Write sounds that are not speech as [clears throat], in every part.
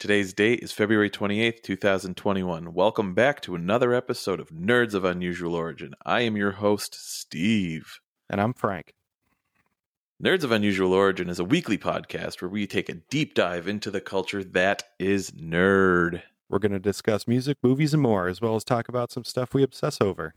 Today's date is February 28th, 2021. Welcome back to another episode of Nerds of Unusual Origin. I am your host, Steve. And I'm Frank. Nerds of Unusual Origin is a weekly podcast where we take a deep dive into the culture that is nerd. We're going to discuss music, movies, and more, as well as talk about some stuff we obsess over.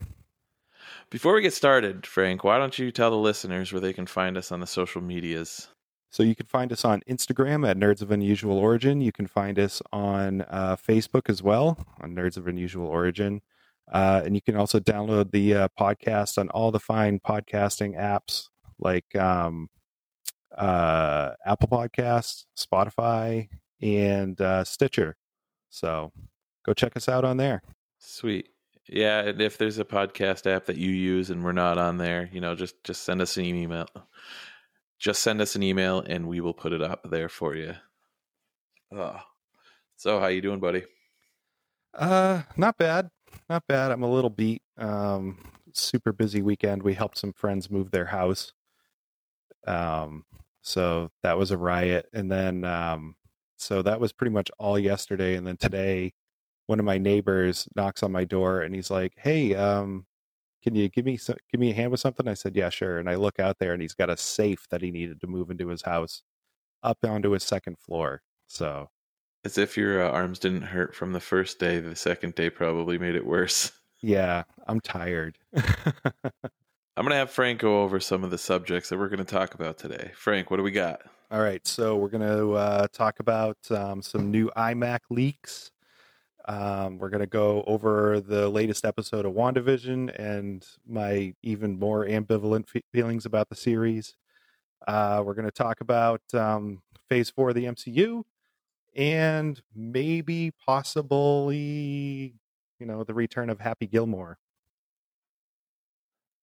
Before we get started, Frank, why don't you tell the listeners where they can find us on the social medias? So you can find us on Instagram at Nerds of Unusual Origin. You can find us on uh, Facebook as well on Nerds of Unusual Origin. Uh, and you can also download the uh, podcast on all the fine podcasting apps like um, uh, Apple Podcasts, Spotify, and uh, Stitcher. So go check us out on there. Sweet. Yeah, if there's a podcast app that you use and we're not on there, you know, just just send us an email just send us an email and we will put it up there for you. Oh. So how you doing, buddy? Uh, not bad. Not bad. I'm a little beat. Um, super busy weekend. We helped some friends move their house. Um, so that was a riot. And then, um, so that was pretty much all yesterday. And then today, one of my neighbors knocks on my door and he's like, Hey, um, can you give me some, give me a hand with something? I said, yeah, sure. And I look out there and he's got a safe that he needed to move into his house up onto his second floor. So as if your uh, arms didn't hurt from the first day, the second day probably made it worse. [laughs] Yeah, I'm tired. [laughs] I'm going to have Frank go over some of the subjects that we're going to talk about today. Frank, what do we got? All right, so we're going to uh, talk about um, some new iMac leaks. Um, we're going to go over the latest episode of WandaVision and my even more ambivalent feelings about the series. Uh, we're going to talk about um, phase four of the MCU and maybe possibly, you know, the return of Happy Gilmore.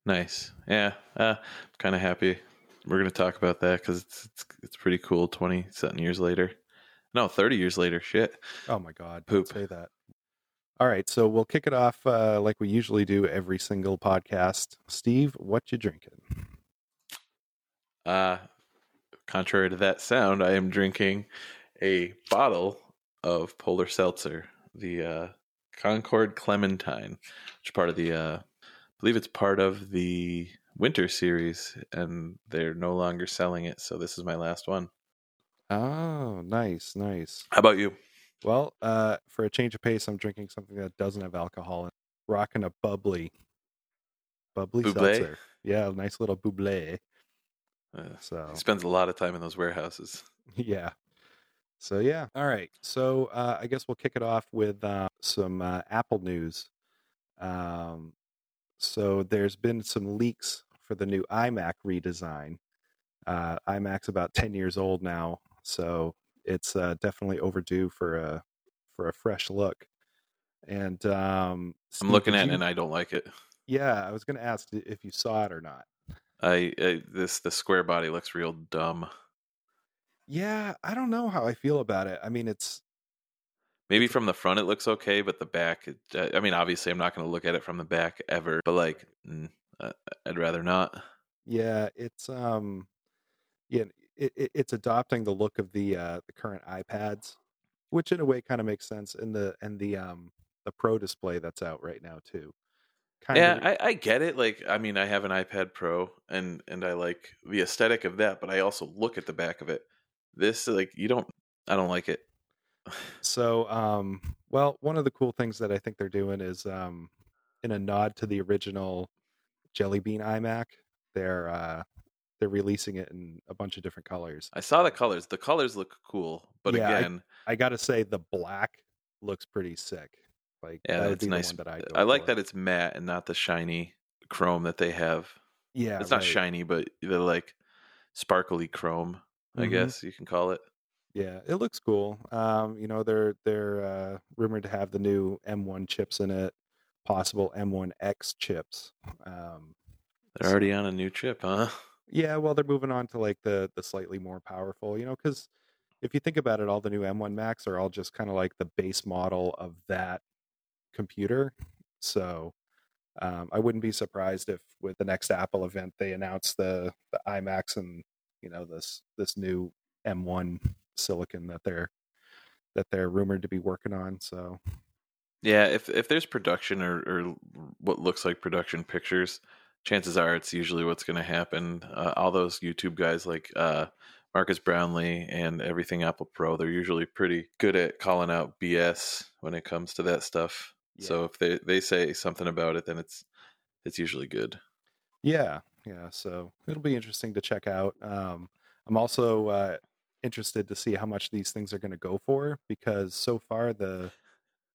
Nice. Yeah. Uh, kind of happy. We're going to talk about that because it's, it's, it's pretty cool 20 something years later. No, 30 years later. Shit. Oh my God. Poop. Say that. All right. So we'll kick it off uh, like we usually do every single podcast. Steve, what you drinking? Uh, contrary to that sound, I am drinking a bottle of Polar Seltzer, the uh, Concord Clementine, which is part of the, uh, I believe it's part of the winter series, and they're no longer selling it. So this is my last one. Oh, nice, nice. How about you? Well, uh, for a change of pace, I'm drinking something that doesn't have alcohol and Rocking a bubbly, bubbly Bubly? seltzer. Yeah, a nice little buble. Uh, so he spends a lot of time in those warehouses. [laughs] Yeah. So yeah. All right. So uh, I guess we'll kick it off with uh, some uh, Apple news. Um, so there's been some leaks for the new iMac redesign. Uh, iMac's about 10 years old now, so it's uh, definitely overdue for a for a fresh look. And um, Steve, I'm looking at you, it and I don't like it. Yeah, I was going to ask if you saw it or not. I, I this the square body looks real dumb. Yeah, I don't know how I feel about it. I mean, it's maybe from the front it looks okay, but the back. I mean, obviously, I'm not going to look at it from the back ever. But like, mm, I'd rather not. Yeah, it's um, yeah, it, it, it's adopting the look of the uh, the current iPads, which in a way kind of makes sense in the and the um the Pro display that's out right now too. Kind yeah, of... I, I get it. Like, I mean, I have an iPad Pro, and and I like the aesthetic of that, but I also look at the back of it. This, like, you don't, I don't like it. [sighs] so, um, well, one of the cool things that I think they're doing is, um, in a nod to the original Jelly Bean iMac, they're uh, they're releasing it in a bunch of different colors. I saw the colors. The colors look cool, but yeah, again, I, I got to say the black looks pretty sick. Like yeah, that's nice. That I, I like that it's matte and not the shiny chrome that they have. Yeah, it's not shiny, but they're like sparkly chrome. I mm-hmm. guess you can call it. Yeah, it looks cool. Um, you know, they're they're uh, rumored to have the new M1 chips in it, possible M1X chips. Um, they're so, already on a new chip, huh? Yeah, well, they're moving on to like the the slightly more powerful, you know, because if you think about it, all the new M1 Macs are all just kind of like the base model of that computer. So um, I wouldn't be surprised if with the next Apple event they announce the the iMacs and you know this this new M1 silicon that they're that they're rumored to be working on. So Yeah, if if there's production or, or what looks like production pictures, chances are it's usually what's going to happen. Uh, all those YouTube guys like uh, Marques Brownlee and Everything Apple Pro, they're usually pretty good at calling out BS when it comes to that stuff. So if they, they say something about it, then it's it's usually good. yeah, yeah. So it'll be interesting to check out. Um, I'm also uh, interested to see how much these things are going to go for because so far the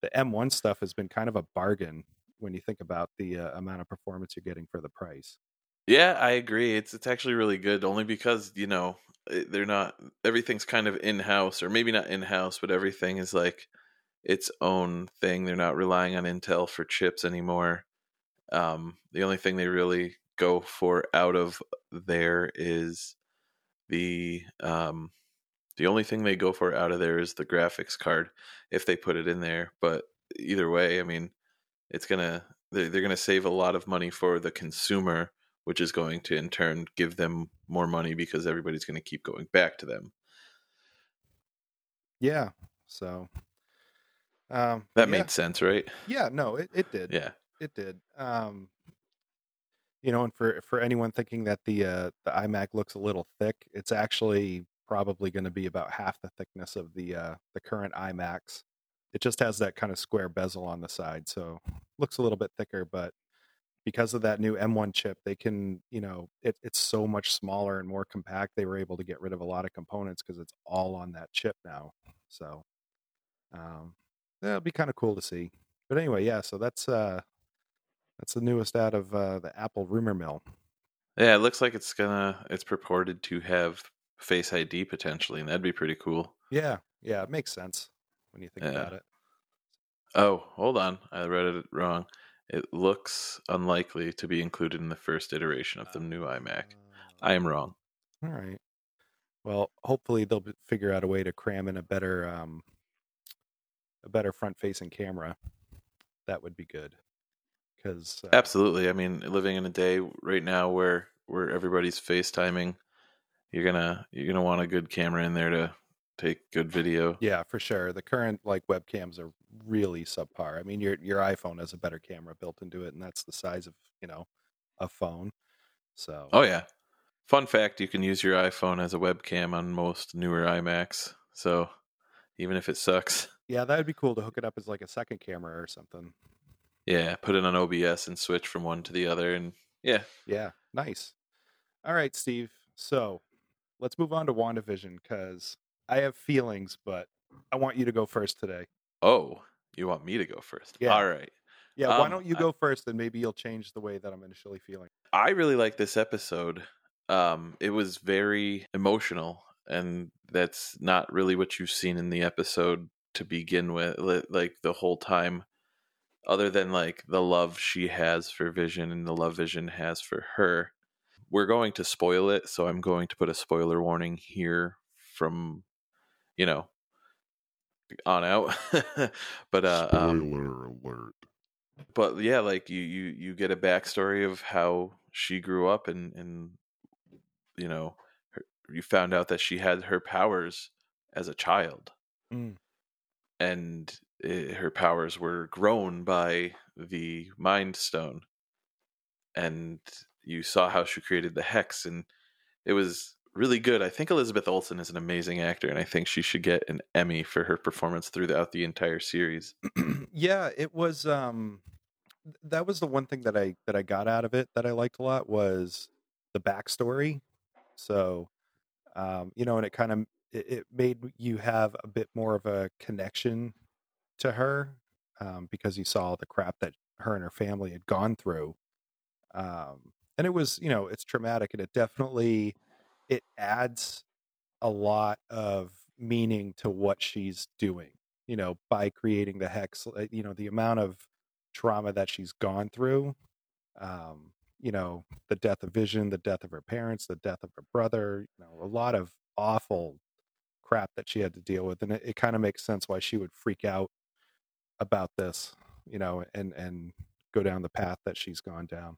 the M1 stuff has been kind of a bargain when you think about the uh, amount of performance you're getting for the price. Yeah, I agree. It's it's actually really good only because, you know, they're not everything's kind of in-house or maybe not in-house, but everything is like its own thing. They're not relying on Intel for chips anymore. Um the only thing they really go for out of there is the um the only thing they go for out of there is the graphics card if they put it in there, but either way, I mean, it's going to they're, they're going to save a lot of money for the consumer which is going to in turn give them more money because everybody's going to keep going back to them. Yeah. So um, That yeah. made sense, right? yeah. No, it, it did. Yeah. It did. Um, you know, and for for anyone thinking that the uh, the iMac looks a little thick, it's actually probably going to be about half the thickness of the uh, the current iMacs. It just has that kind of square bezel on the side, so looks a little bit thicker. But because of that new M1 chip, they can, you know, it, it's so much smaller and more compact. They were able to get rid of a lot of components because it's all on that chip now. So um, that'll be kind of cool to see. But anyway, yeah. So that's uh, that's the newest out of uh, the Apple rumor mill. Yeah, it looks like it's gonna it's purported to have Face ID potentially, and that'd be pretty cool. Yeah, yeah, it makes sense when you think Yeah. about it. Oh, hold on. I read it wrong. It looks unlikely to be included in the first iteration of the new iMac. I am wrong. All right. Well, hopefully they'll figure out a way to cram in a better, um, a better front-facing camera. That would be good. Because uh, Absolutely. I mean, living in a day right now where where everybody's FaceTiming, you're gonna you're gonna want a good camera in there to take good video. yeah, for sure. The current like webcams are really subpar. I mean, your your iPhone has a better camera built into it, and that's the size of you know a phone. So Oh yeah. Fun fact: you can use your iPhone as a webcam on most newer iMacs. So even if it sucks, yeah, that would be cool to hook it up as like a second camera or something. yeah, put it on OBS and switch from one to the other, and yeah, Yeah, nice. All right, Steve. So let's move on to WandaVision because I have feelings, but I want you to go first today. Oh, you want me to go first? Yeah. All right. Yeah, why Um, don't you I- go first and maybe you'll change the way that I'm initially feeling. I really like this episode. Um, it was very emotional, and that's not really what you've seen in the episode to begin with. Like the whole time, other than like the love she has for Vision and the love Vision has for her. We're going to spoil it, so I'm going to put a spoiler warning here from, you know, on out. [laughs] but uh, um, Spoiler alert. but yeah, like you you you get a backstory of how she grew up and and you know her, you found out that she had her powers as a child Mm. and eh, her powers were grown by the mind stone and you saw how she created the hex and it was really good i think elizabeth olsen is an amazing actor and i think she should get an emmy for her performance throughout the entire series [clears throat] yeah, it was um that was the one thing that I that I got out of it that I liked a lot was the backstory. So um, you know, and it kind of it, it made you have a bit more of a connection to her um, because you saw the crap that her and her family had gone through. Um, and it was, you know, it's traumatic and it definitely it adds a lot of meaning to what she's doing you know, by creating the hex, uh, you know, the amount of trauma that she's gone through, um, you know, the death of Vision, the death of her parents, the death of her brother, you know, a lot of awful crap that she had to deal with. And it, it kind of makes sense why she would freak out about this, you know, and, and go down the path that she's gone down.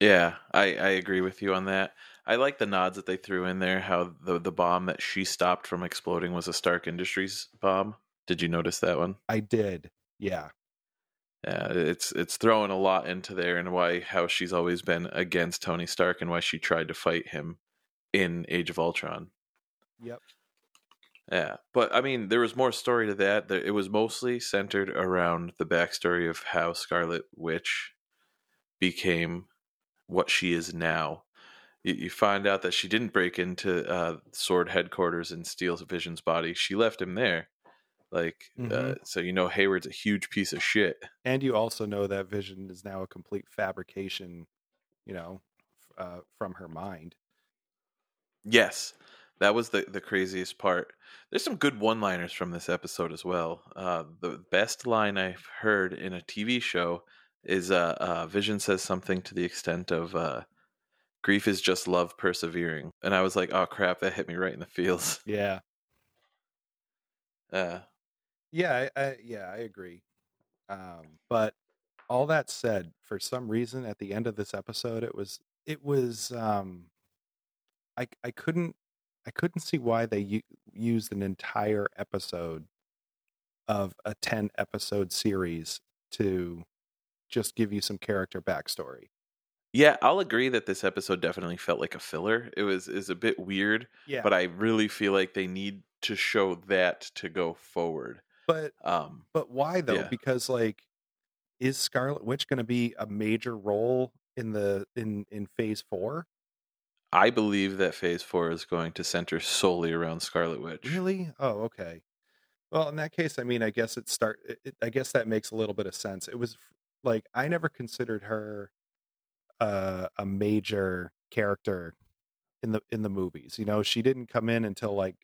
Yeah, I, I agree with you on that. I like the nods that they threw in there. How the the bomb that she stopped from exploding was a Stark Industries bomb. Did you notice that one? I did. Yeah. Yeah, it's it's throwing a lot into there, and why how she's always been against Tony Stark, and why she tried to fight him in Age of Ultron. Yep. Yeah, but I mean, there was more story to that. It was mostly centered around the backstory of how Scarlet Witch became what she is now. You, you find out that she didn't break into uh, Sword headquarters and steal Vision's body. She left him there. Like, uh, Mhm. uh, so you know, Hayward's a huge piece of shit. And you also know that Vision is now a complete fabrication, you know, uh, from her mind. Yes, that was the the craziest part. There's some good one-liners from this episode as well. Uh, the best line I've heard in a TV show is uh, uh, Vision says something to the extent of uh, "Grief is just love persevering," and I was like, "Oh crap!" That hit me right in the feels. [laughs] Yeah. Uh, Yeah, I, I yeah, I agree. Um, but all that said, for some reason at the end of this episode it was it was um I I couldn't I couldn't see why they u- used an entire episode of a 10 episode series to just give you some character backstory. yeah, I'll agree that this episode definitely felt like a filler. It was is a bit weird, Yeah. but I really feel like they need to show that to go forward. but Um, But why though? Yeah. Because like, is Scarlet Witch going to be a major role in the in in Phase Four? I believe that Phase Four is going to center solely around Scarlet Witch. Really? Oh, okay. Well, in that case, I mean, I guess it start. It, I guess that makes a little bit of sense. It was like I never considered her uh, a major character in the in the movies. You know, she didn't come in until like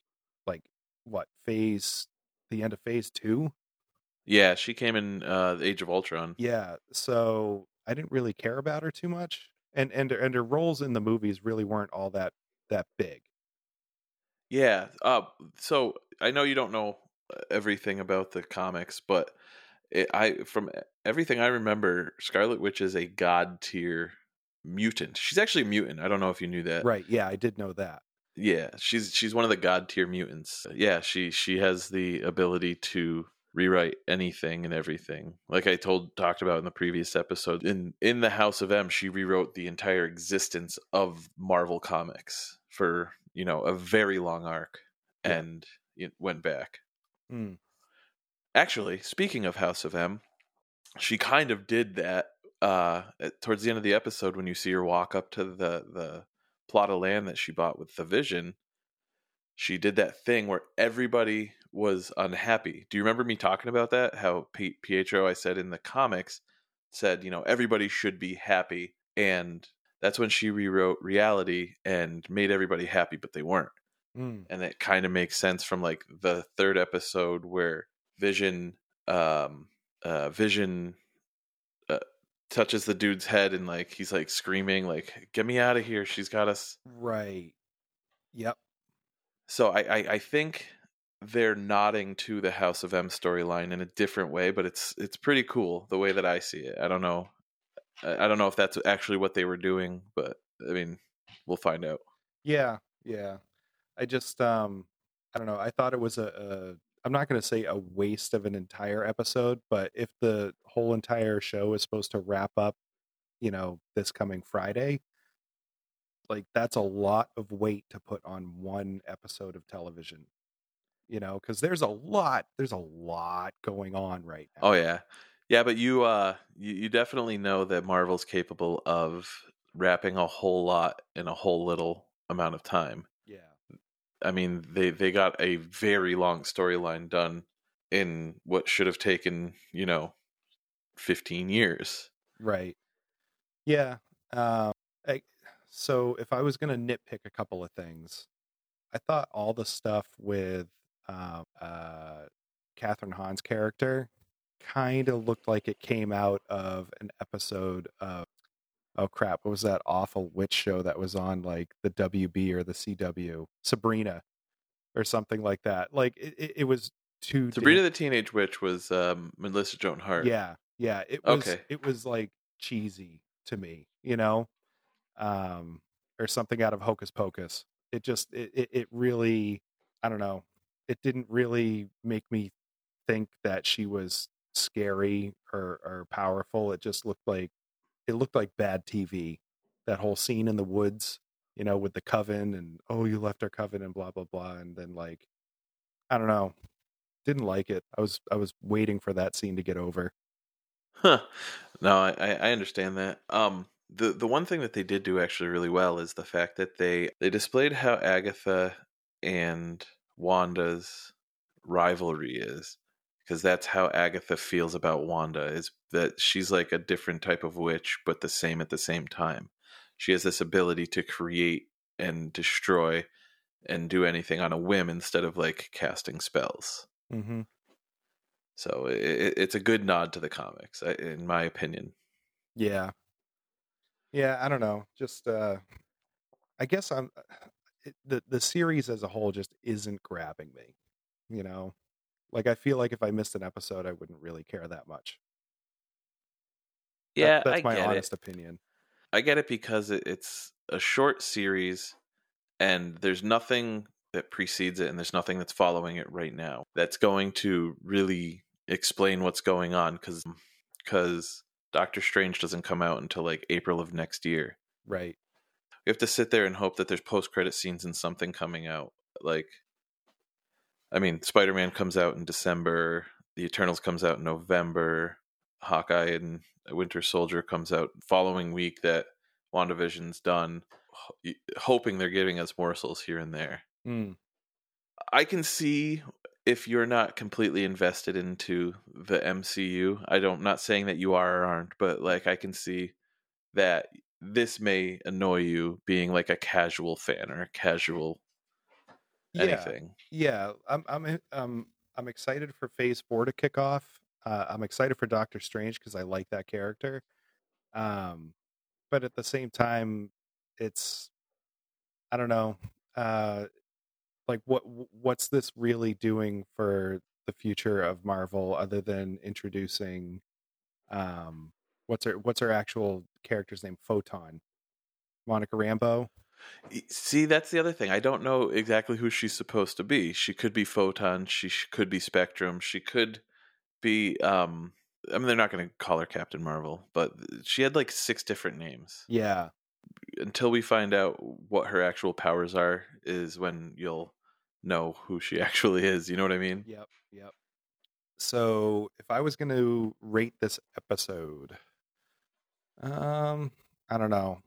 like what phase the end of Phase Two. Yeah, she came in uh, the Age of Ultron. Yeah, so I didn't really care about her too much, and and and her roles in the movies really weren't all that that big. Yeah. Uh, so I know you don't know uh, everything about the comics, but it, I from everything I remember, Scarlet Witch is a god tier mutant. She's actually a mutant. I don't know if you knew that. Right? Yeah, I did know that. Yeah, she's she's one of the god tier mutants. Yeah, she she has the ability to rewrite anything and everything. Like I told talked about in the previous episode, in in the House of M, she rewrote the entire existence of Marvel Comics for you know a very long arc, Yeah. and it went back. Mm. Actually, speaking of House of M, she kind of did that uh towards the end of the episode when you see her walk up to the the plot of land that she bought with the vision. She did that thing where everybody was unhappy. Do you remember me talking about that? How P- Pietro, I said in the comics, said, you know, everybody should be happy. And that's when she rewrote reality and made everybody happy, but they weren't Mm. and it kind of makes sense from like the third episode where vision um uh vision uh, touches the dude's head and like he's like screaming like get me out of here she's got us Right. Yep. so I, I i think they're nodding to the house of m storyline in a different way but it's it's pretty cool the way that i see it i don't know i I don't know if that's actually what they were doing but i mean we'll find out Yeah. Yeah. I just um I don't know. I thought it was a, a I'm not going to say a waste of an entire episode, but if the whole entire show is supposed to wrap up, you know, this coming Friday, like that's a lot of weight to put on one episode of television. You know, cuz there's a lot there's a lot going on right now. Oh yeah, yeah. But you, uh, you, you definitely know that Marvel's capable of wrapping a whole lot in a whole little amount of time. I mean, they they got a very long storyline done in what should have taken you know fifteen years. Right. Yeah. Um, I, so if I was going to nitpick a couple of things, I thought all the stuff with um, uh, Kathryn Hahn's character kind of looked like it came out of an episode of oh crap, what was that awful witch show that was on like the WB or the CW, Sabrina, or something like that. Like it, it, it was too Sabrina the Teenage Witch was um, Melissa Joan Hart. yeah, yeah. It was Okay. it was like cheesy to me, you know. um, or something out of Hocus Pocus. It just it, it, it really I don't know. It didn't really make me think that she was scary or, or powerful. It just looked like it looked like bad TV. That whole scene in the woods, you know, with the coven and oh, you left our coven and blah blah blah, and then like I don't know, didn't like it. I was I was waiting for that scene to get over. Huh. No, I, I understand that. Um, the the one thing that they did do actually really well is the fact that they they displayed how Agatha and Wanda's rivalry is because that's how Agatha feels about Wanda is that she's like a different type of witch but the same at the same time. She has this ability to create and destroy and do anything on a whim instead of like casting spells. Mm-hmm. So it, it's a good nod to the comics, in my opinion. Yeah, yeah. I don't know. Just, uh I guess I'm it, the the series as a whole just isn't grabbing me. You know, like I feel like if I missed an episode, I wouldn't really care that much. Yeah, that, that's I my get honest it. opinion. I get it because it, it's a short series, and there's nothing that precedes it, and there's nothing that's following it right now that's going to really explain what's going on because because Doctor Strange doesn't come out until like April of next year. Right. We have to sit there and hope that there's post credit scenes and something coming out. Like, I mean, Spider Man comes out in December. The Eternals comes out in November. Hawkeye and Winter Soldier comes out following week that WandaVision's done. Ho- Hoping they're giving us morsels here and there. Mm. I can see if you're not completely invested into the MCU. I don't not saying that you are or aren't, but like I can see that this may annoy you being like a casual fan or a casual Yeah. anything. Yeah. I'm I'm um I'm excited for Phase Four to kick off. Uh, I'm excited for Doctor Strange because I like that character. Um, but at the same time, it's I don't know. Uh, like what what's this really doing for the future of Marvel other than introducing um what's her what's her actual character's name photon monica Rambeau See, that's the other thing. I don't know exactly who she's supposed to be. She could be Photon. She could be Spectrum. She could be. um I mean, they're not going to call her Captain Marvel, but she had like six different names. yeah Until we find out what her actual powers are, is when you'll know who she [laughs] actually is. You know what I mean? yep yep so if i was going to rate this episode um i don't know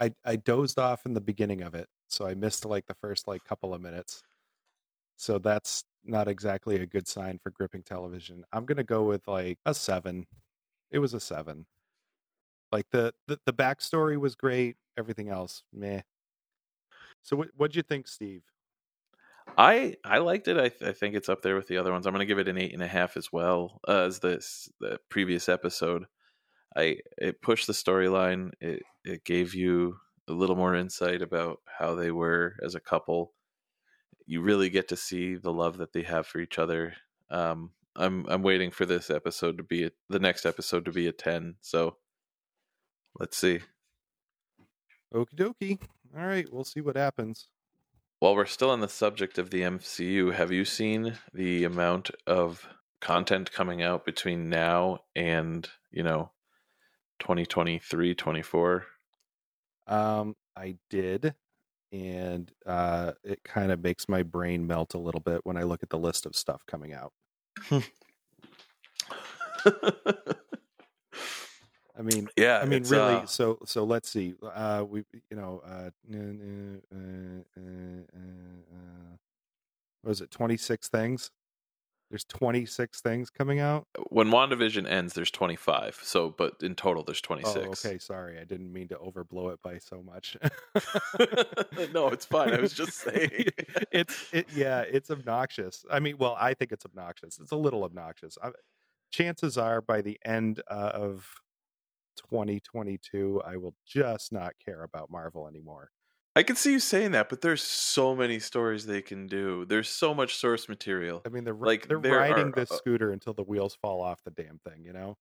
i i dozed off in the beginning of it so i missed like the first like couple of minutes so that's not exactly a good sign for gripping television i'm to go with like a seven it was a seven like the, the the backstory was great everything else meh so what what'd you think steve I I liked it. I, th- I think it's up there with the other ones. I'm to give it an eight and a half as well uh, as this the previous episode. I it pushed the storyline. It it gave you a little more insight about how they were as a couple. You really get to see the love that they have for each other. Um, I'm I'm waiting for this episode to be a, the next episode to be a ten. So let's see. Okie dokie. All right, we'll see what happens. While we're still on the subject of the MCU, have you seen the amount of content coming out between now and, you know, 2023, 24? Um, I did, and uh, it kind of makes my brain melt a little bit when I look at the list of stuff coming out. I mean, [laughs] yeah, I mean, really. uh, so, so let's see. Uh, we, you know, uh, uh, uh, uh, uh, what was it? Twenty six things. There's twenty six things coming out. when WandaVision ends, there's 25. So, but in total, there's 26. Oh, okay. Sorry, I didn't mean to overblow it by so much. [laughs] no, it's fine. I was just saying. [laughs] it's it, yeah, it's obnoxious. I mean, well, I think it's obnoxious. It's a little obnoxious. I, chances are, by the end uh, of 2022, I will just not care about Marvel anymore. I can see you saying that, but there's so many stories they can do. There's so much source material. I mean, they're Like, they're riding are, this uh, scooter until the wheels fall off the damn thing. You know?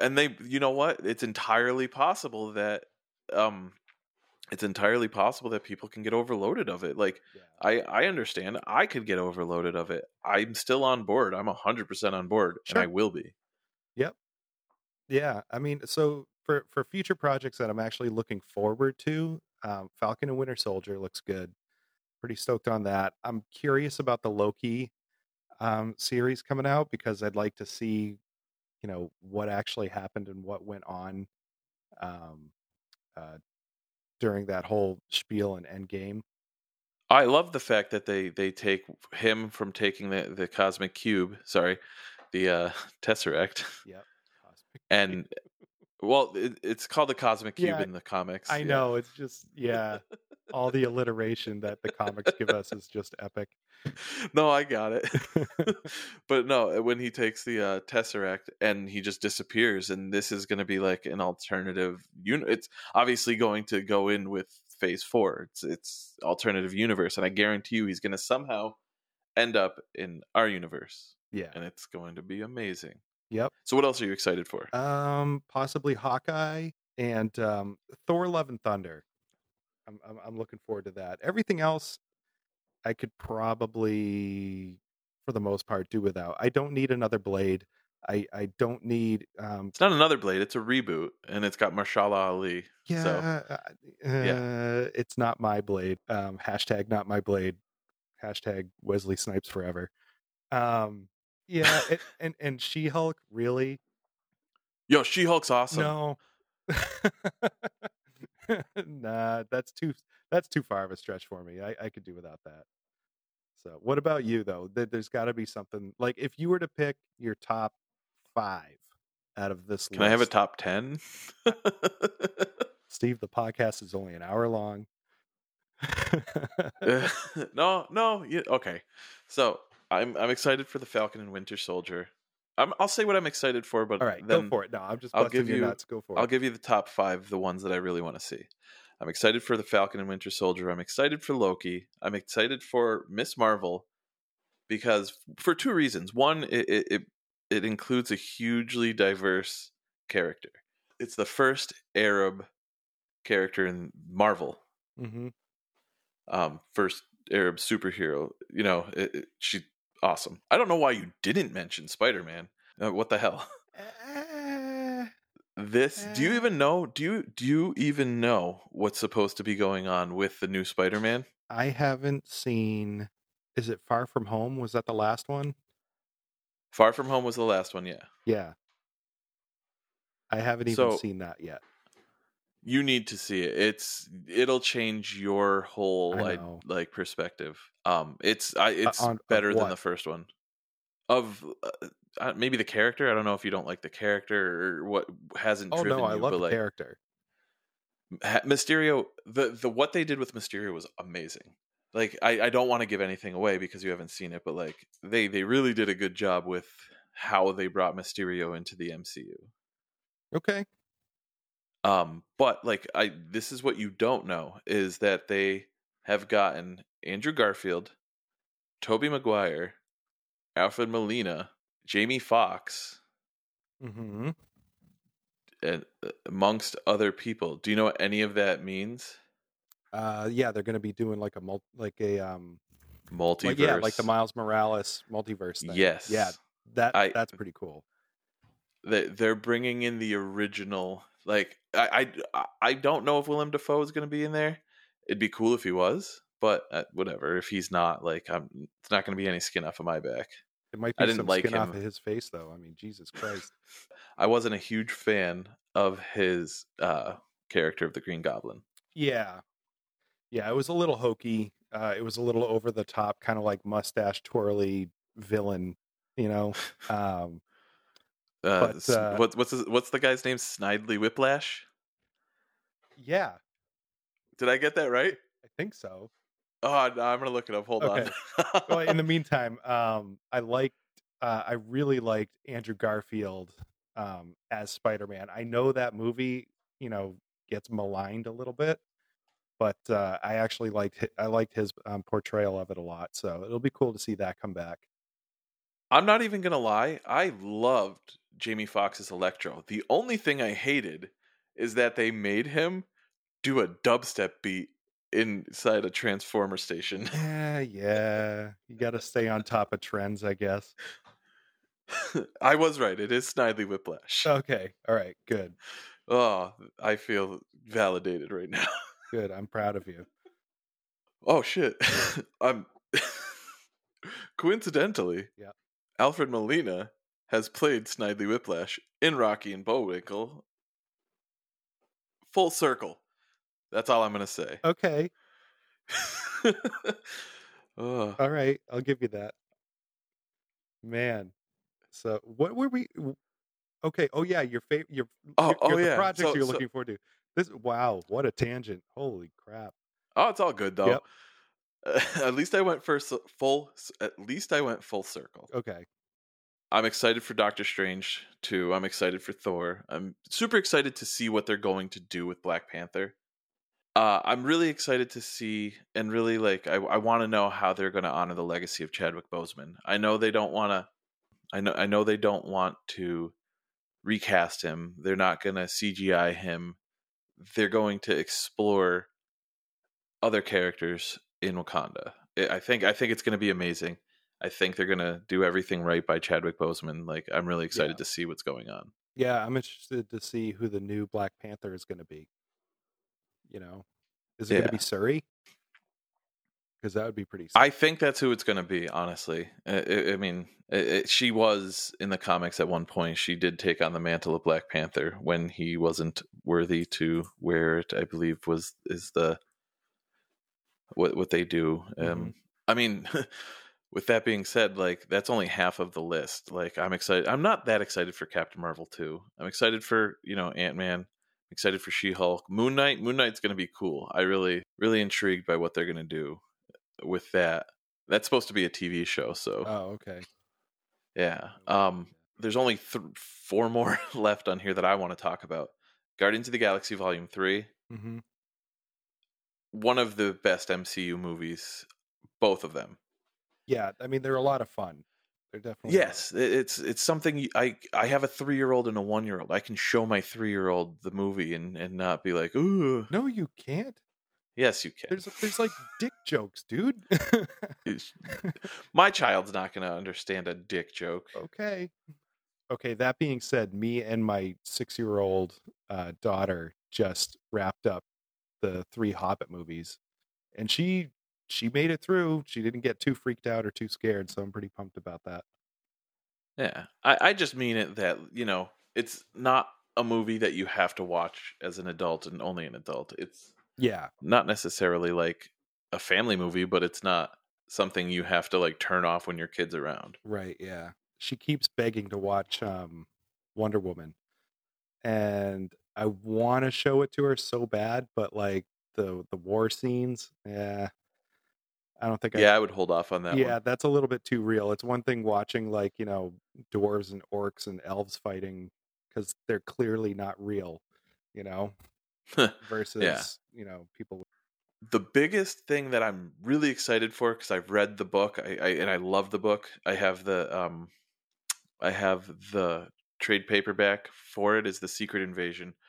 and they you know what it's entirely possible that um it's entirely possible that people can get overloaded of it like Yeah. i i understand i could get overloaded of it i'm still on board i'm 100% on board and i will be Yep. Yeah, I mean, so for for future projects that I'm actually looking forward to, um, Falcon and Winter Soldier looks good. Pretty stoked on that. I'm curious about the Loki um, series coming out because I'd like to see, you know, what actually happened and what went on um, uh, during that whole spiel and Endgame. i love the fact that they they take him from taking the the cosmic cube sorry the uh [laughs] tesseract Yep. And well it, it's called the cosmic cube Yeah, in the comics I yeah. know it's just yeah, all the alliteration that the comics give us is just epic. [laughs] no, I got it. [laughs] but no, when he takes the uh, tesseract and he just disappears, and this is going to be like an alternative. Un- it's obviously going to go in with Phase Four. It's it's alternative universe, and I guarantee you, he's going to somehow end up in our universe, Yeah. and it's going to be amazing. Yep. So, what else are you excited for? Um, possibly Hawkeye and um, Thor: Love and Thunder. I'm, I'm I'm looking forward to that. Everything else, I could probably, for the most part, do without. I don't need another Blade. I I don't need. Um, it's not another Blade; it's a reboot, and it's got Mahershala Ali. yeah, So uh, uh, it's not my Blade. Um, hashtag not my Blade. Hashtag Wesley Snipes forever. Um, yeah, it, and and She Hulk really yo, She Hulk's awesome. No. [laughs] nah, that's too that's too far of a stretch for me. I, I could do without that. So, what about you though? There, there's got to be something like if you were to pick your top five out of this Can I have a top ten? [laughs] Steve, the podcast is only an hour long. [laughs] no, no. Okay. So I'm I'm excited for the Falcon and Winter Soldier. I'm, I'll say what I'm excited for, but All right, go for it. No, I'm just I'll give you- nuts. Go for I'll it. give you the top five, the ones that I really want to see. I'm excited for the Falcon and Winter Soldier. I'm excited for Loki. I'm excited for Miss Marvel because for two reasons. One, it it it, includes a hugely diverse character. It's the first Arab character in Marvel hmm um, first Arab superhero. You know, it, it, she's awesome. I don't know why you didn't mention Spider Man. Uh, what the hell? [laughs] Eh, This? Do you Uh. even know? Do you do you even know what's supposed to be going on with the new Spider Man? I haven't seen. Is it Far From Home? Was that the last one? Far From Home was the last one. Yeah, Yeah. I haven't even So- seen that yet. You need to see it. It's it'll change your whole I like, like perspective. Um, it's I it's on- better than the first one. Of uh, uh, maybe the character. I don't know if you don't like the character or what hasn't Oh driven no, I you, love but the like character. Ha- Mysterio, the the what they did with Mysterio was amazing. Like I, I don't want to give anything away because you haven't seen it, but like they they really did a good job with how they brought Mysterio into the MCU. Okay. Um, but like I this is what you don't know is that they have gotten Andrew Garfield, Tobey Maguire, Alfred Molina, Jamie Foxx, hmm and uh, amongst other people. Do you know what any of that means? Uh, yeah, they're going to be doing like a mul- like a um, Multiverse. like, yeah, like the Miles Morales multiverse thing. Yes. Yeah, that I- that's pretty cool. they they're bringing in the original like I, I I don't know if Willem Dafoe is going to be in there. It'd be cool if he was, but uh, whatever. If he's not, like, I'm it's not going to be any skin off of my back. It might be I didn't some like skin off of his face though. I mean, Jesus Christ. [laughs] I wasn't a huge fan of his uh character of the Green Goblin. Yeah, yeah, it was a little hokey. Uh, it was a little over the top, kind of like mustache twirly villain. You know, [laughs] um, Uh, But, uh, what, what's his, what's the guy's name? Snidely Whiplash. yeah, Did I get that right? I think so. Oh, no, I'm gonna look it up. Hold Okay. on. well, in the meantime, um, I liked, uh, I really liked Andrew Garfield um, as Spider Man. I know that movie, you know, gets maligned a little bit, but uh, I actually liked I liked his um, portrayal of it a lot. So it'll be cool to see that come back. I'm not even gonna lie. I loved Jamie Foxx's Electro. The only thing I hated is that they made him do a dubstep beat inside a transformer station. Yeah, [laughs] yeah. You got to stay on top of trends, I guess. [laughs] I was right. It is Snidely Whiplash. Okay. All right. Good. Oh, I feel validated right now. [laughs] Good. I'm proud of you. Oh shit. I'm coincidentally, Yeah. Alfred Molina has played Snidely Whiplash in Rocky and Bullwinkle. Full circle. That's all I'm gonna say. Okay. [laughs] Ugh. All right. I'll give you that. Man. So what were we? Okay. Oh yeah. Your favorite. Your Oh, your, oh, your- yeah. projects So- you're so- looking forward to. This. Wow. What a tangent. Holy crap. Oh, it's all good though. Yep. [laughs] at least I went first full. At least I went full circle. Okay. I'm excited for Doctor Strange too. I'm excited for Thor. I'm super excited to see what they're going to do with Black Panther. Uh, I'm really excited to see and really like I, I want to know how they're going to honor the legacy of Chadwick Boseman. I know they don't want to. I know I know they don't want to recast him. They're not going to CGI him. They're going to explore other characters in Wakanda. I think I think it's going to be amazing. I think they're gonna do everything right by Chadwick Boseman. Like I'm really excited Yeah. to see what's going on. Yeah. I'm interested to see who the new Black Panther is going to be. You know, is it going to be Shuri? Because that would be pretty. I think that's who it's gonna be. Honestly, I, I- mean, it, she was in the comics at one point. She did take on the mantle of Black Panther when he wasn't worthy to wear it. I believe was is the what what they do. Um, Mhm. I mean. [laughs] With that being said, like that's only half of the list. Like I'm excited. I'm not that excited for Captain Marvel 2. I'm excited for, you know, Ant-Man. excited for She-Hulk. Moon Knight, Moon Knight's going to be cool. I really really intrigued by what they're going to do with that. That's supposed to be a TV show, so Oh, okay. yeah. Um there's only th- four more [laughs] left on here that I want to talk about. Guardians of the Galaxy Volume 3, Mm-hmm. one of the best MCU movies, both of them. Yeah. I mean, they're a lot of fun. They're definitely. Yes, it- it's it's something you- I I have a three year old and a one year old. I can show my three year old the movie and and not be like, ooh. No, you can't. Yes, you can. There's there's like dick jokes, dude. [laughs] My child's not going to understand a dick joke. okay. Okay. That being said, me and my six year old uh, daughter just wrapped up the three Hobbit movies, and she she made it through. She didn't get too freaked out or too scared, so I'm pretty pumped about that. Yeah, I I just mean it that you know it's not a movie that you have to watch as an adult and only an adult. It's Yeah. not necessarily like a family movie, but it's not something you have to like turn off when your kid's around. Right, yeah. She keeps begging to watch um Wonder Woman. And I want to show it to her so bad, but like the the war scenes, yeah. I don't think I Yeah, I would hold off on that Yeah, one. that's a little bit too real. It's one thing watching like, you know, dwarves and orcs and elves fighting cuz they're clearly not real, you know, [laughs] versus, you know, people the biggest thing that I'm really excited for because I've read the book I, I and I love the book. I have the um, I have the trade paperback for it. Is the Secret Invasion? [gasps]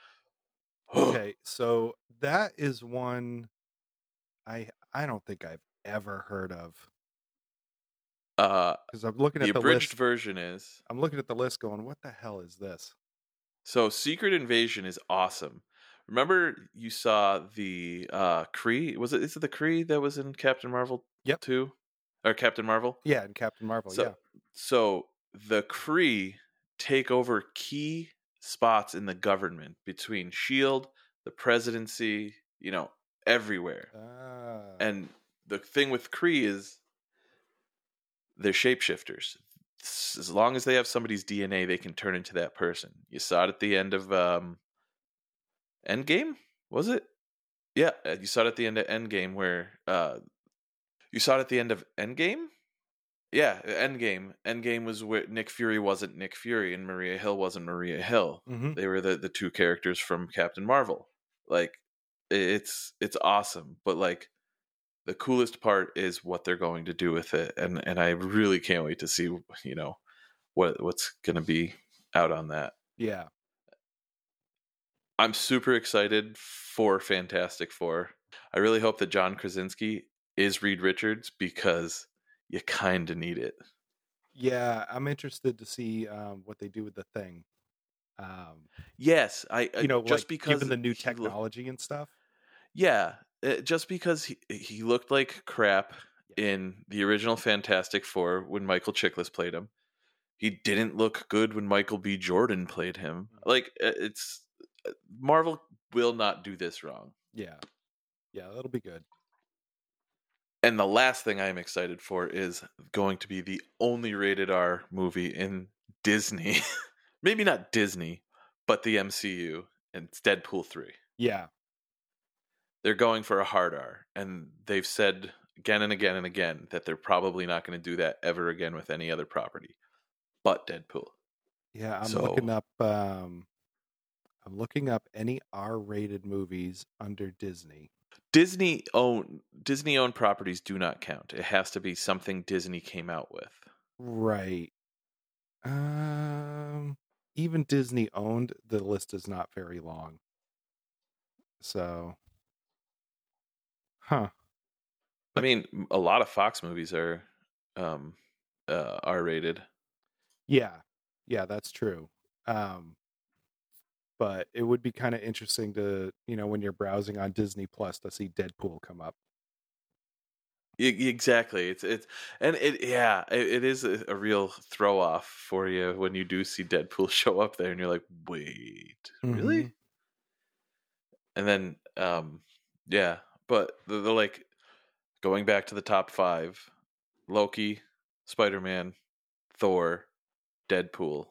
Okay, so that is one I I don't think I've ever heard of uh, because I'm looking at the abridged list. version is I'm looking at the list, going, "What the hell is this?" so. Secret Invasion is awesome. Remember, you saw the uh Kree. Was it? Is it the Kree that was in Captain Marvel? Yep. Two, or Captain Marvel? Yeah, in Captain Marvel. So, yeah, so the Kree take over key spots in the government between Shield, the presidency, you know, everywhere. ah, And the thing with Kree is they're shapeshifters. As long as they have somebody's DNA, they can turn into that person. You saw it at the end of um, Endgame, was it? Yeah, uh, you saw it at the end of Endgame where uh, you saw it at the end of Endgame. Yeah, Endgame. Endgame was where Nick Fury wasn't Nick Fury and Maria Hill wasn't Maria Hill. mhm. They were the the two characters from Captain Marvel. Like it's it's awesome, but like the coolest part is what they're going to do with it and and I really can't wait to see, you know, what what's going to be out on that. Yeah. I'm super excited for Fantastic Four. I really hope that John Krasinski is Reed Richards because you kind of need it. Yeah, I'm interested to see um, what they do with the thing. Um, Yes, I I- you know, just like, because given the new he lo- technology and stuff. yeah, uh, just because he, he looked like crap in the original Fantastic Four when Michael Chiklis played him. He didn't look good when Michael B. Jordan played him. Mm. Like uh, it's uh, Marvel will not do this wrong. Yeah, yeah, that'll be good. And the last thing I'm excited for is going to be the only rated R movie in Disney. [laughs] Maybe not Disney, but the MCU, and it's Deadpool 3. Yeah, They're going for a hard R, and they've said again and again and again that they're probably not going to do that ever again with any other property but Deadpool. yeah. I'm So- looking up. Um, I'm looking up any R-rated movies under Disney. Disney own Disney owned properties do not count. It has to be something Disney came out with. Right. Um, even Disney owned. The list is not very long. So, huh? I mean, a lot of Fox movies are um uh R rated. Yeah, yeah, that's true. Um, but it would be kind of interesting to, you know, when you're browsing on Disney Plus to see Deadpool come up. Exactly. It's it's and it yeah, it, it is a, a real throw off for you when you do see Deadpool [laughs] show up there and you're like, "Wait, really?" Mhm. And then um yeah, but the, the like going back to the top 5, Loki, Spider-Man, Thor, Deadpool.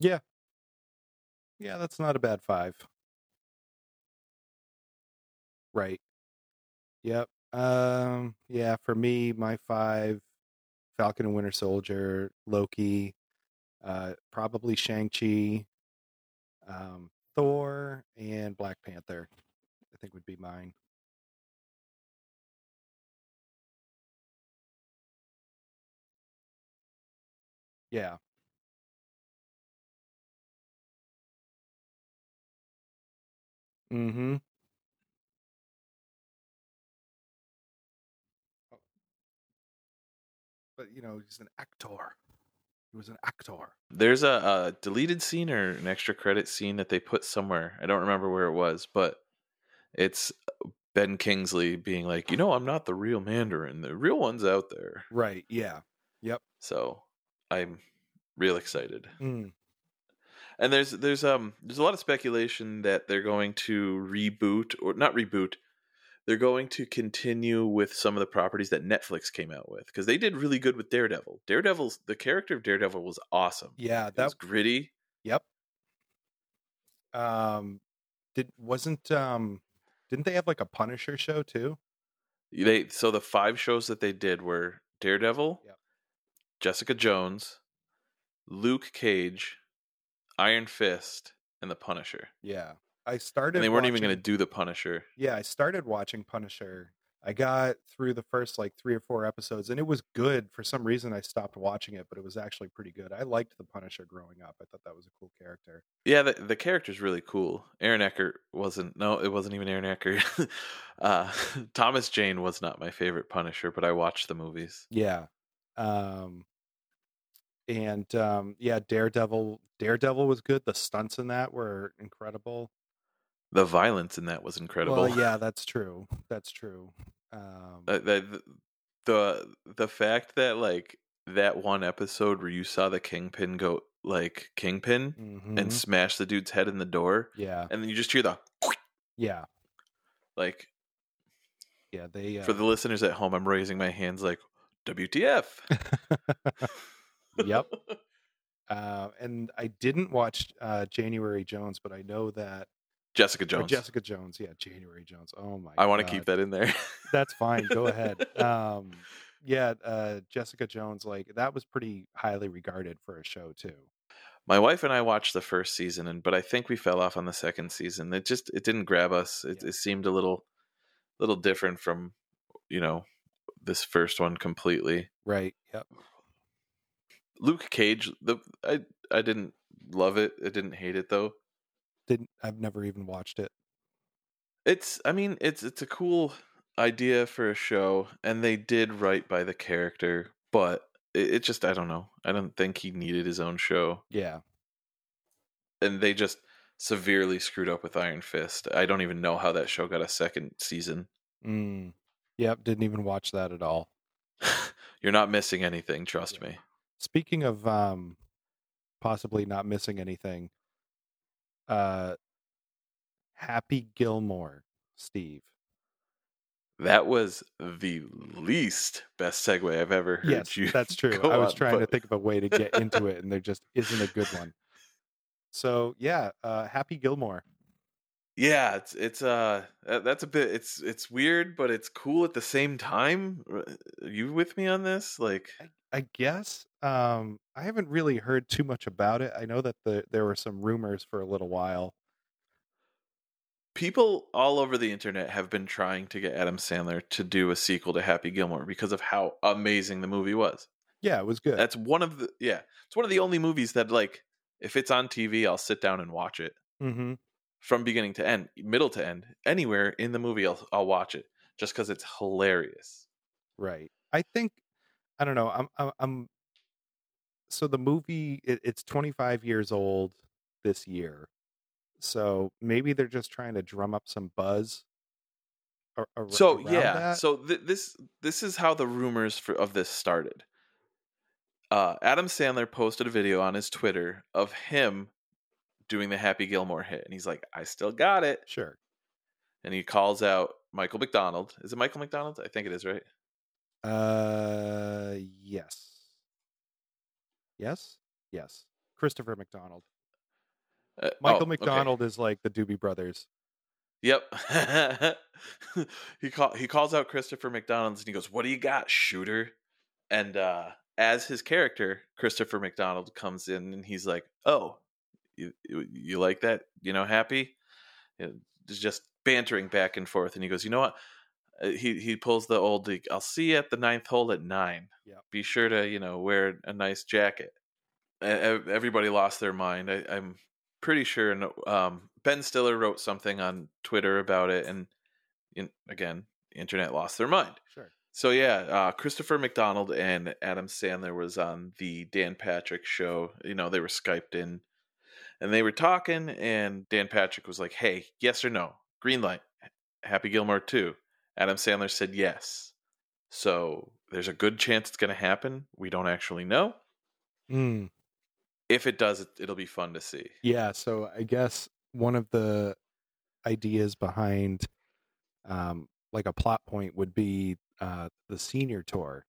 Yeah, Yeah, that's not a bad five. Right. Yep. Um. Yeah. For me, my five: Falcon and Winter Soldier, Loki, uh, probably Shang Chi, um, Thor, and Black Panther. Think would be mine. Yeah. Mm-hmm. But you know, he's an actor. He was an actor. There's a, a deleted scene or an extra credit scene that they put somewhere. I don't remember where it was, but it's Ben Kingsley being like, "You know, I'm not the real Mandarin. The real one's out there." Right. Yeah. Yep. So, I'm real excited. Mm. And there's there's um there's a lot of speculation that they're going to reboot or not reboot. They're going to continue with some of the properties that Netflix came out with because they did really good with Daredevil. Daredevil's the character of Daredevil was awesome. Yeah. It That. was gritty. Yep. Um. Did wasn't um. Didn't they have like a Punisher show too? They so the five shows that they did were Daredevil, Yep. Jessica Jones, Luke Cage, Iron Fist, and the Punisher. Yeah. I started. And they weren't even going to do the Punisher. Yeah, I started watching Punisher. I got through the first like three or four episodes, and it was good. For some reason, I stopped watching it, but it was actually pretty good. I liked the Punisher growing up. I thought that was a cool character. Yeah, the the character's really cool. Aaron Eckhart wasn't. No, it wasn't even Aaron Eckhart. [laughs] uh, [laughs] Thomas Jane was not my favorite Punisher, but I watched the movies. Yeah. Um and um yeah, Daredevil Daredevil was good. The stunts in that were incredible. The violence in that was incredible. Well, yeah, [laughs] that's true. That's true. Um Uh, the, the the fact that like that one episode where you saw the Kingpin go like Kingpin mhm. and smash the dude's head in the door, yeah. and then you just hear the Yeah. like. Yeah, they uh, For the listeners at home, I'm raising my hands like WTF. [laughs] Yep. [laughs] uh and I didn't watch uh January Jones, but I know that Jessica or Jones. Jessica Jones, yeah, January Jones. Oh my I want to keep that in there. That's fine. Go ahead. [laughs] Um, yeah, uh, Jessica Jones, like that was pretty highly regarded for a show too. My wife and I watched the first season, and but I think we fell off on the second season. It just it didn't grab us. It, Yeah. it seemed a little little different from you know this first one completely. Right. Yep. Luke Cage, the I I didn't love it. I didn't hate it though. Didn't I've never even watched it. It's I mean it's it's a cool idea for a show, and they did right by the character, but it, it just I don't know. I don't think he needed his own show, Yeah. and they just severely screwed up with Iron Fist. I don't even know how that show got a second season. Mm. Yep, didn't even watch that at all. [laughs] You're not missing anything, trust Yeah. me. Speaking of um possibly not missing anything, uh Happy Gilmore, Steve. That was the least best segue I've ever heard Yes, you. that's [laughs] true. I was on, trying to think of a way to get into it and there just isn't a good one. So, yeah, uh Happy Gilmore. Yeah, it's it's uh that's a bit it's it's weird, but it's cool at the same time. Are you with me on this? Like, I guess um I haven't really heard too much about it. I know that the there were some rumors for a little while. people all over the internet have been trying to get Adam Sandler to do a sequel to Happy Gilmore because of how amazing the movie was. Yeah, it was good. That's one of the yeah, it's one of the only movies that like if it's on TV, I'll sit down and watch it mm-hmm. From beginning to end, middle to end, anywhere in the movie. I'll I'll watch it just because it's hilarious. Right. I think I don't know. I'm I'm, I'm so the movie it, it's 25 years old this year. So maybe they're just trying to drum up some buzz. ar- ar- So yeah, that. so th- this this is how the rumors for, of this started. Uh, Adam Sandler posted a video on his Twitter of him doing the Happy Gilmore hit, and he's like, "I still got it," sure. and he calls out Michael McDonald. Is it Michael McDonald? I think it is, right? Uh yes. Yes? Yes. Christopher McDonald. Uh, Michael oh, okay. McDonald is like the Doobie Brothers. Yep. [laughs] he call he calls out Christopher McDonald and he goes, "What do you got, shooter?" And uh as his character, Christopher McDonald comes in and he's like, "Oh, you you, like that? You know, happy?" It's just bantering back and forth and he goes, "You know what?" Uh, He he pulls the old "I'll see you at the ninth hole at 9. Yep. Be sure to, you know, wear a nice jacket." Everybody lost their mind. I, I'm pretty sure no- um, Ben Stiller wrote something on Twitter about it, and in, again, the internet lost their mind. Sure. So yeah, uh, Christopher McDonald and Adam Sandler was on the Dan Patrick show. You know, they were skyped in, and they were talking. And Dan Patrick was like, "Hey, yes or no? Green light. Happy Gilmore too." Adam Sandler said yes. So there's a good chance it's going to happen. We don't actually know. Mm. If it does, it, it'll be fun to see. Yeah, so I guess one of the ideas behind um like a plot point would be uh the senior tour.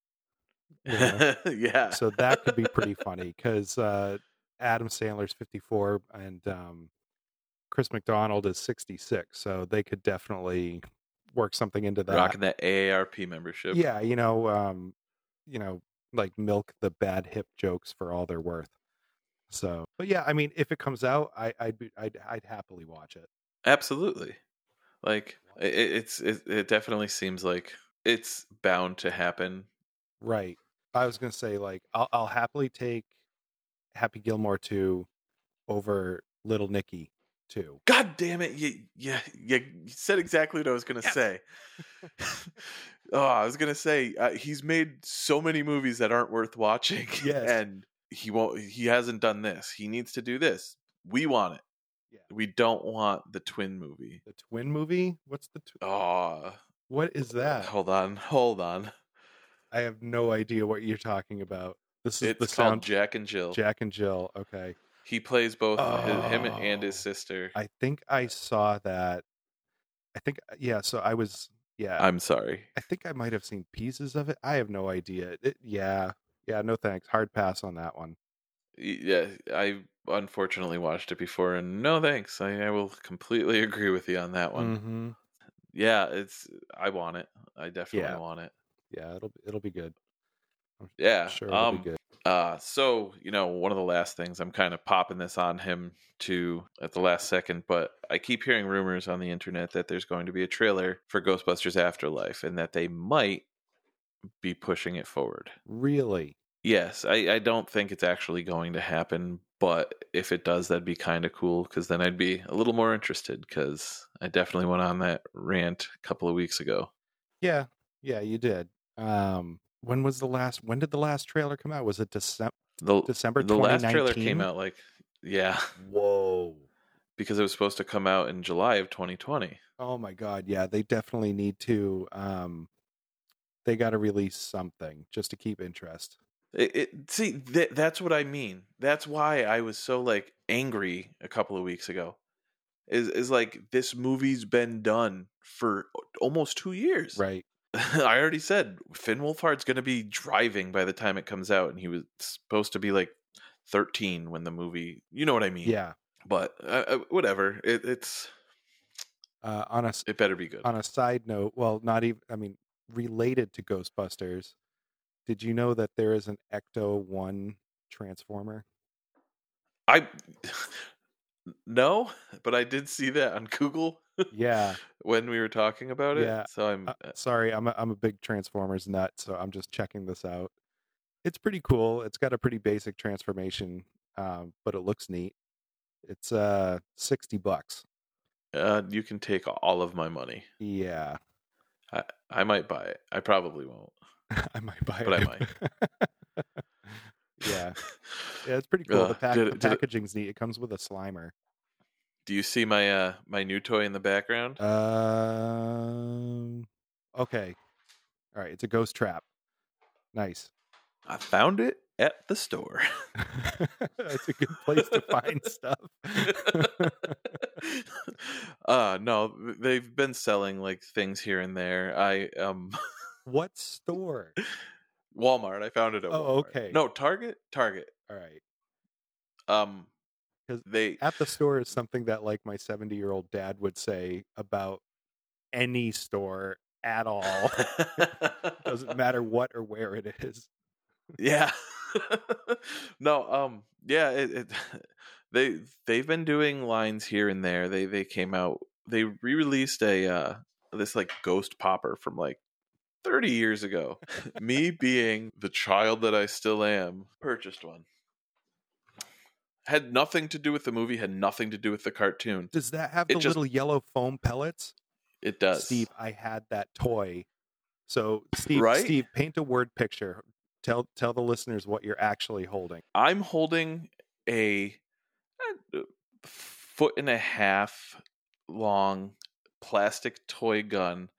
Yeah. [laughs] yeah. So that could be pretty [laughs] funny cuz uh Adam Sandler's 54 and um Chris McDonald is 66, so they could definitely work something into that. Rocking that AARP membership. Yeah, you know, um you know, like milk the bad hip jokes for all they're worth. So, but yeah, I mean, if it comes out, I, I'd be, I'd, I'd happily watch it. Absolutely. Like it, it's it, it definitely seems like it's bound to happen. Right. I was gonna say like I'll I'll happily take Happy Gilmore two over Little Nicky two. God damn it! You you, you said exactly what I was gonna Yes. say. [laughs] oh, I was gonna say uh, he's made so many movies that aren't worth watching. [laughs] Yes. and he won't. He hasn't done this. He needs to do this. We want it. Yeah. We don't want the twin movie. The twin movie? What's the tw- Oh, what is that? hold on, hold on. I have no idea what you're talking about. This is It's the called sound Jack and Jill. Jack and Jill. Okay. He plays both his, him and his Oh. sister. I think I saw that. I think yeah. So I was yeah. I'm sorry. I think I might have seen pieces of it. I have no idea. It, yeah. Yeah. No thanks. Hard pass on that one. Yeah, I unfortunately watched it before, and no thanks. I, I will completely [laughs] agree with you on that one. Mm-hmm. Yeah, it's. I want it. I definitely Yeah. want it. Yeah. It'll it'll be good. I'm Yeah. sure um. Uh. So you know, one of the last things I'm kind of popping this on him to at the last second, but I keep hearing rumors on the internet that there's going to be a trailer for Ghostbusters Afterlife, and that they might be pushing it forward. Really? Yes, I, I don't think it's actually going to happen, but if it does, that'd be kind of cool because then I'd be a little more interested because I definitely went on that rant a couple of weeks ago. Yeah, yeah, you did. Um, when was the last? When did the last trailer come out? Was it December? The, December the last trailer came out like, yeah, [laughs] Whoa. because it was supposed to come out in July of 2020. Oh my god, yeah, they definitely need to um they got to release something just to keep interest. It, it see th- that's what I mean. That's why I was so like angry a couple of weeks ago. Is is like this movie's been done for almost two years. Right. [laughs] I already said Finn Wolfhard's going to be driving by the time it comes out, and he was supposed to be like thirteen when the movie. You know what I mean? Yeah. But uh, uh, whatever. It, it's Uh on a it better be good. on a side note, well, not even I mean related to Ghostbusters, did you know that there is an Ecto 1 Transformer? I [laughs] no, but I did see that on Google Yeah. [laughs] when we were talking about it. Yeah. So I'm Uh, sorry, I'm a, I'm a big Transformers nut, so I'm just checking this out. It's pretty cool. It's got a pretty basic transformation, um, but it looks neat. It's uh 60 bucks. Uh, you can take all of my money. Yeah. I I might buy it. I probably won't. [laughs] I might buy it. But I might. [laughs] yeah. Yeah, it's pretty cool. Uh, the, pack, did the it- did it- packaging's neat. It comes with a Slimer. Do you see my uh my new toy in the background? Um okay. All right, it's a ghost trap. Nice. I found it at the store. [laughs] That's a good place to find stuff. [laughs] uh no, they've been selling like things here and there. I um [laughs] what store? Walmart. I found it at Oh, Walmart. okay. No, Target. Target. All right. Um, 'Cause they At the store is something that like my 70-year-old dad would say about any store at all. [laughs] Doesn't [laughs] matter what or where it is. yeah. [laughs] no. Um. Yeah. It, it. They they've been doing lines here and there. They they came out. They re-released a uh this like ghost popper from like 30 years ago. Me being the child that I still am, purchased one. Had nothing to do with the movie. Had nothing to do with the cartoon. Does that have It the just- little yellow foam pellets? It does. Steve, I had that toy. So Steve, Right? Steve, paint a word picture. Tell tell the listeners what you're actually holding. I'm holding a, a foot and a half long plastic toy gun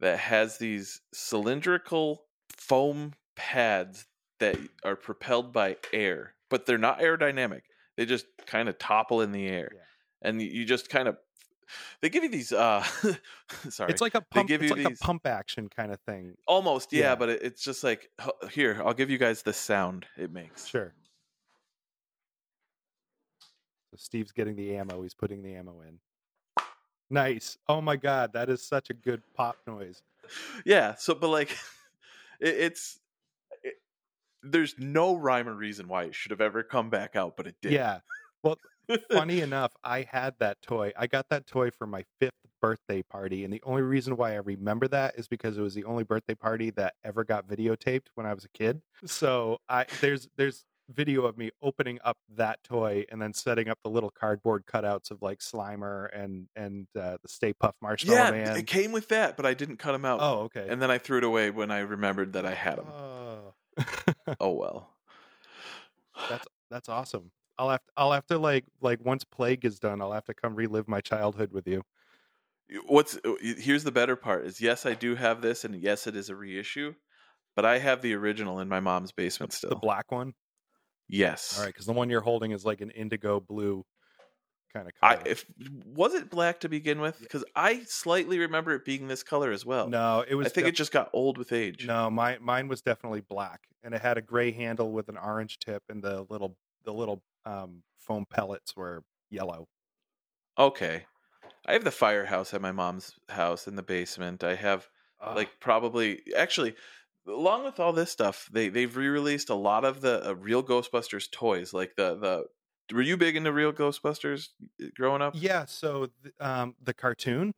that has these cylindrical foam pads that are propelled by air, but they're not aerodynamic. They just kind of topple in the air. Yeah. And you- just kind of they give you these uh [laughs] sorry. It's like a They pump. give It's you like these- a pump action kind of thing. almost yeah, Yeah. but it, it's just like here, I'll give you guys the sound it makes. Sure. So Steve's getting the ammo. He's putting the ammo in. Nice. Oh my god, that is such a good pop noise. yeah so but like [laughs] it, it's it, there's no rhyme or reason why it should have ever come back out but it did Yeah. Well, funny enough, I had that toy. I got that toy for my fifth birthday party, and the only reason why I remember that is because it was the only birthday party that ever got videotaped when I was a kid. So I there's there's video of me opening up that toy and then setting up the little cardboard cutouts of like Slimer and and uh, the Stay Puft Marshmallow yeah Man. it came with that but i didn't cut them out oh, okay. and then i threw it away when i remembered that i had them oh. [laughs] oh well that's that's awesome. I'll have to, I'll have to like like once Plague is done, I'll have to come relive my childhood with you. what's uh, here's the better part is yes i do have this and yes it is a reissue but i have the original in my mom's basement still The black one. yes All right, because the one you're holding is like an indigo blue kind of I if was it black to begin with? Because I slightly remember it being this color as well. no, it was. I think def- it just got old with age. no, my mine was definitely black, and it had a gray handle with an orange tip, and the little the little um, foam pellets were yellow. Okay. I have the firehouse at my mom's house in the basement. I have like probably actually along with all this stuff, they they've re-released a lot of the uh, real Ghostbusters toys. Like the the were you big into real Ghostbusters uh, growing up? yeah. So um, the cartoon.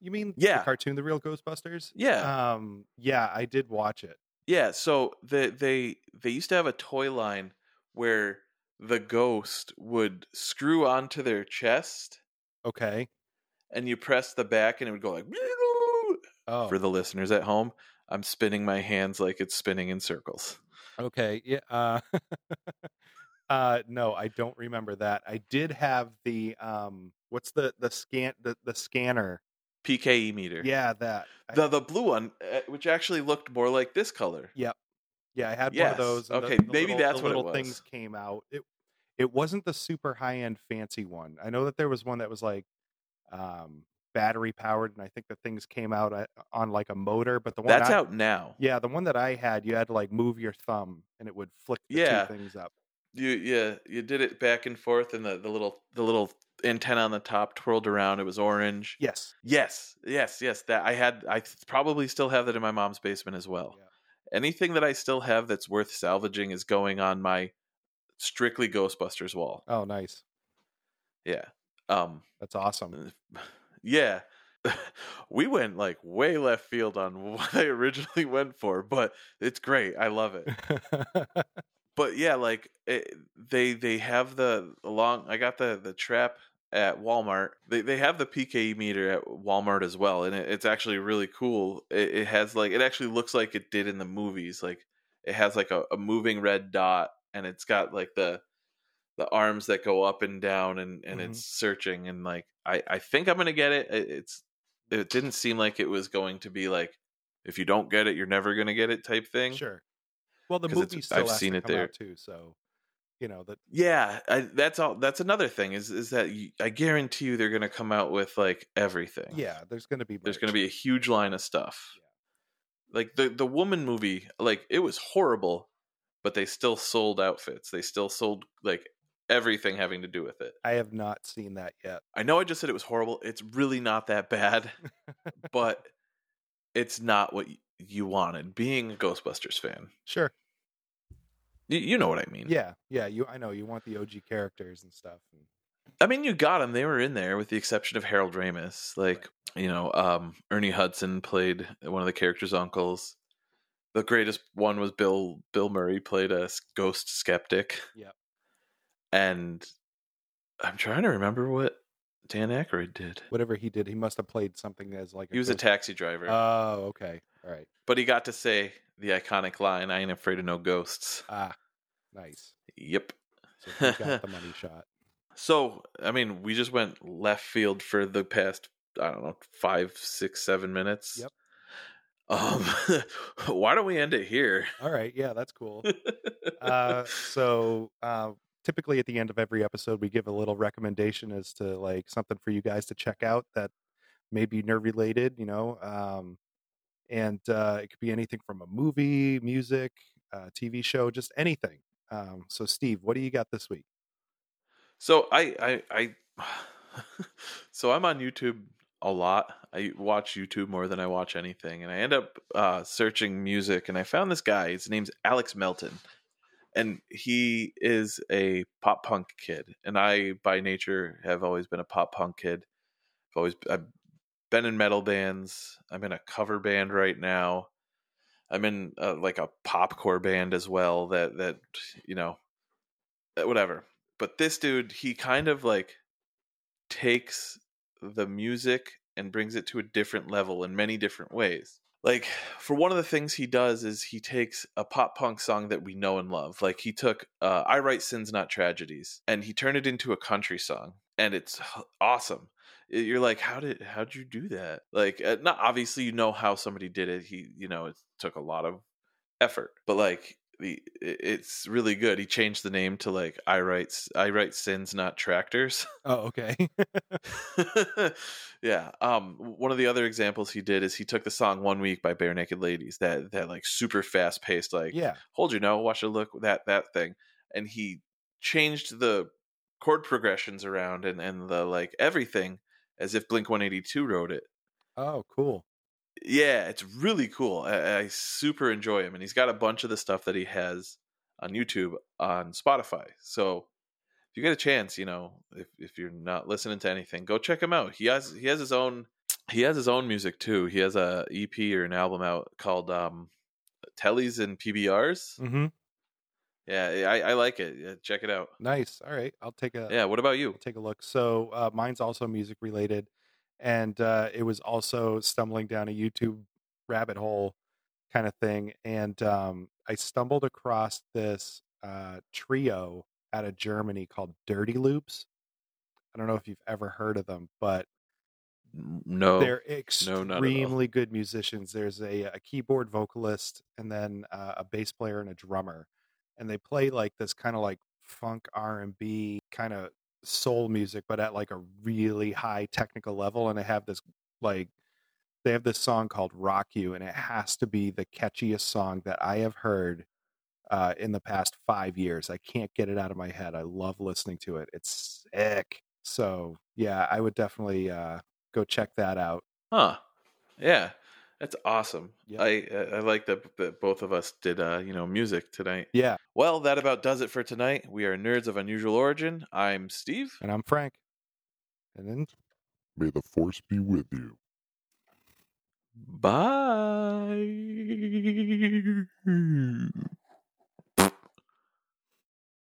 You mean Yeah. the cartoon, the real Ghostbusters? Yeah. Um, yeah, I did watch it. Yeah, so they they they used to have a toy line where the ghost would screw onto their chest Okay. and you press the back and it would go like Oh, for the listeners at home. I'm spinning my hands like it's spinning in circles. okay. Yeah. Uh, [laughs] uh, no, I don't remember that. I did have the um, what's the the scan the the scanner? PKE meter. Yeah, that. The the blue one, uh, which actually looked more like this color. Yep. Yeah, I had one of those. and the- okay, the maybe little- that's what it little was. things came out. It it wasn't the super high end fancy one. I know that there was one that was like um battery powered, and I think the things came out uh, on like a motor. But the one That's I, out now. Yeah, the one that I had, you had to like move your thumb, and it would flick the Yeah. two things up. You yeah, you did it back and forth and the, the little the little antenna on the top twirled around. It was orange. Yes. Yes, yes, yes. That I had. I probably still have that in my mom's basement as well. Yeah. Anything that I still have that's worth salvaging is going on my strictly Ghostbusters wall. Oh, nice. Yeah. Um. That's awesome. [laughs] Yeah. [laughs] we went like way left field on [laughs] what I originally went for, but it's great. I love it. But yeah, like it, they they have the along. I got the the trap at Walmart. They they have the PKE meter at Walmart as well, and it, it's actually really cool. It, it has like it actually looks like it did in the movies. Like it has like a, a moving red dot, and it's got like the the arms that go up and down, and and Mhm. it's searching. And like I I think I'm gonna get it. it. It's it didn't seem like it was going to be like if you don't get it, you're never gonna get it type thing. sure. Well, the movie still I've has seen to it come there. out too, so you know that. Yeah, I, that's all. That's another thing is is that you, I guarantee you they're going to come out with like everything. Yeah, there's going to be. there's going to be a huge line of stuff. Like the the woman movie, like it was horrible, but they still sold outfits. They still sold like everything having to do with it. I have not seen that yet. I know I just said it was horrible. It's really not that bad, [laughs] but it's not what you wanted. Being a Ghostbusters fan, Sure. You, know what I mean. Yeah, yeah. You, I know you want the OG characters and stuff. And, I mean, you got them. They were in there, with the exception of Harold Ramis. Like, you know, um, Ernie Hudson played one of the characters' uncles. The greatest one was Bill. Bill Murray played a ghost skeptic. Yep. And I'm trying to remember what Dan Aykroyd did. whatever he did, he must have played something as like. He was a taxi driver, Oh, okay. All right. but he got to say the iconic line, "I ain't afraid of no ghosts." Ah, nice. Yep. So he [laughs] got the money shot. So, I mean, we just went left field for the past, I don't know, five, six, seven minutes. Yep. Um, [laughs] why don't we end it here? All right. Yeah, that's cool. [laughs] uh, so uh, typically at the end of every episode, we give a little recommendation as to like something for you guys to check out that may be nerve related, you know. Um, and uh, it could be anything from a movie, music, uh, TV show, just anything. Um, so, Steve, what do you got this week? So I, I, I, [sighs] so I'm on YouTube a lot. I watch YouTube more than I watch anything, and I end up uh, searching music, and I found this guy. His name's Alex Melton, and he is a pop punk kid. And I, by nature, have always been a pop punk kid. I've always I've been in metal bands. I'm in a cover band right now. I'm in uh, like a popcore band as well. That that you know, uh, whatever but this dude he kind of like takes the music and brings it to a different level in many different ways like for one of the things he does is he takes a pop punk song that we know and love like he took uh, i write sins not tragedies and he turned it into a country song and it's awesome you're like how did how'd you do that like uh, not obviously you know how somebody did it he you know it took a lot of effort but like the it's really good he changed the name to like i write i write sins not tractors Oh, okay. [laughs] yeah um one of the other examples he did is he took the song one week by Barenaked Ladies that that like super fast paced like yeah. hold your know watch it look that that thing and he changed the chord progressions around and and the like everything as if blink 182 wrote it Oh, cool. yeah, it's really cool. I, I super enjoy him, and he's got a bunch of the stuff that he has on YouTube on Spotify. So if you get a chance, you know, if if you're not listening to anything, go check him out. He has he has his own he has his own music too. He has a EP or an album out called um, tellies and PBRs. Mm-hmm. Yeah, I, I like it. Yeah, check it out. Nice. All right, I'll take a Yeah, what about you? I'll take a look. So uh, mine's also music related, and uh, it was also stumbling down a YouTube rabbit hole kind of thing, and um, I stumbled across this uh, trio out of Germany called Dirty Loops. I don't know if you've ever heard of them, but No. they're No, not at all. extremely good musicians. There's a, a keyboard vocalist and then uh, a bass player and a drummer, and they play like this kind of like funk R and B kind of soul music, but at like a really high technical level. And they have this like they have this song called "Rock You," and it has to be the catchiest song that I have heard uh, in the past five years. I can't get it out of my head. I love listening to it. It's sick. So yeah, I would definitely uh, go check that out. Huh. Yeah. That's awesome. Yeah. I I like that, that both of us did uh, you know, music tonight. Yeah, Well, that about does it for tonight. We are nerds of unusual origin. I'm Steve. and I'm Frank. And then May the force be with you. Bye.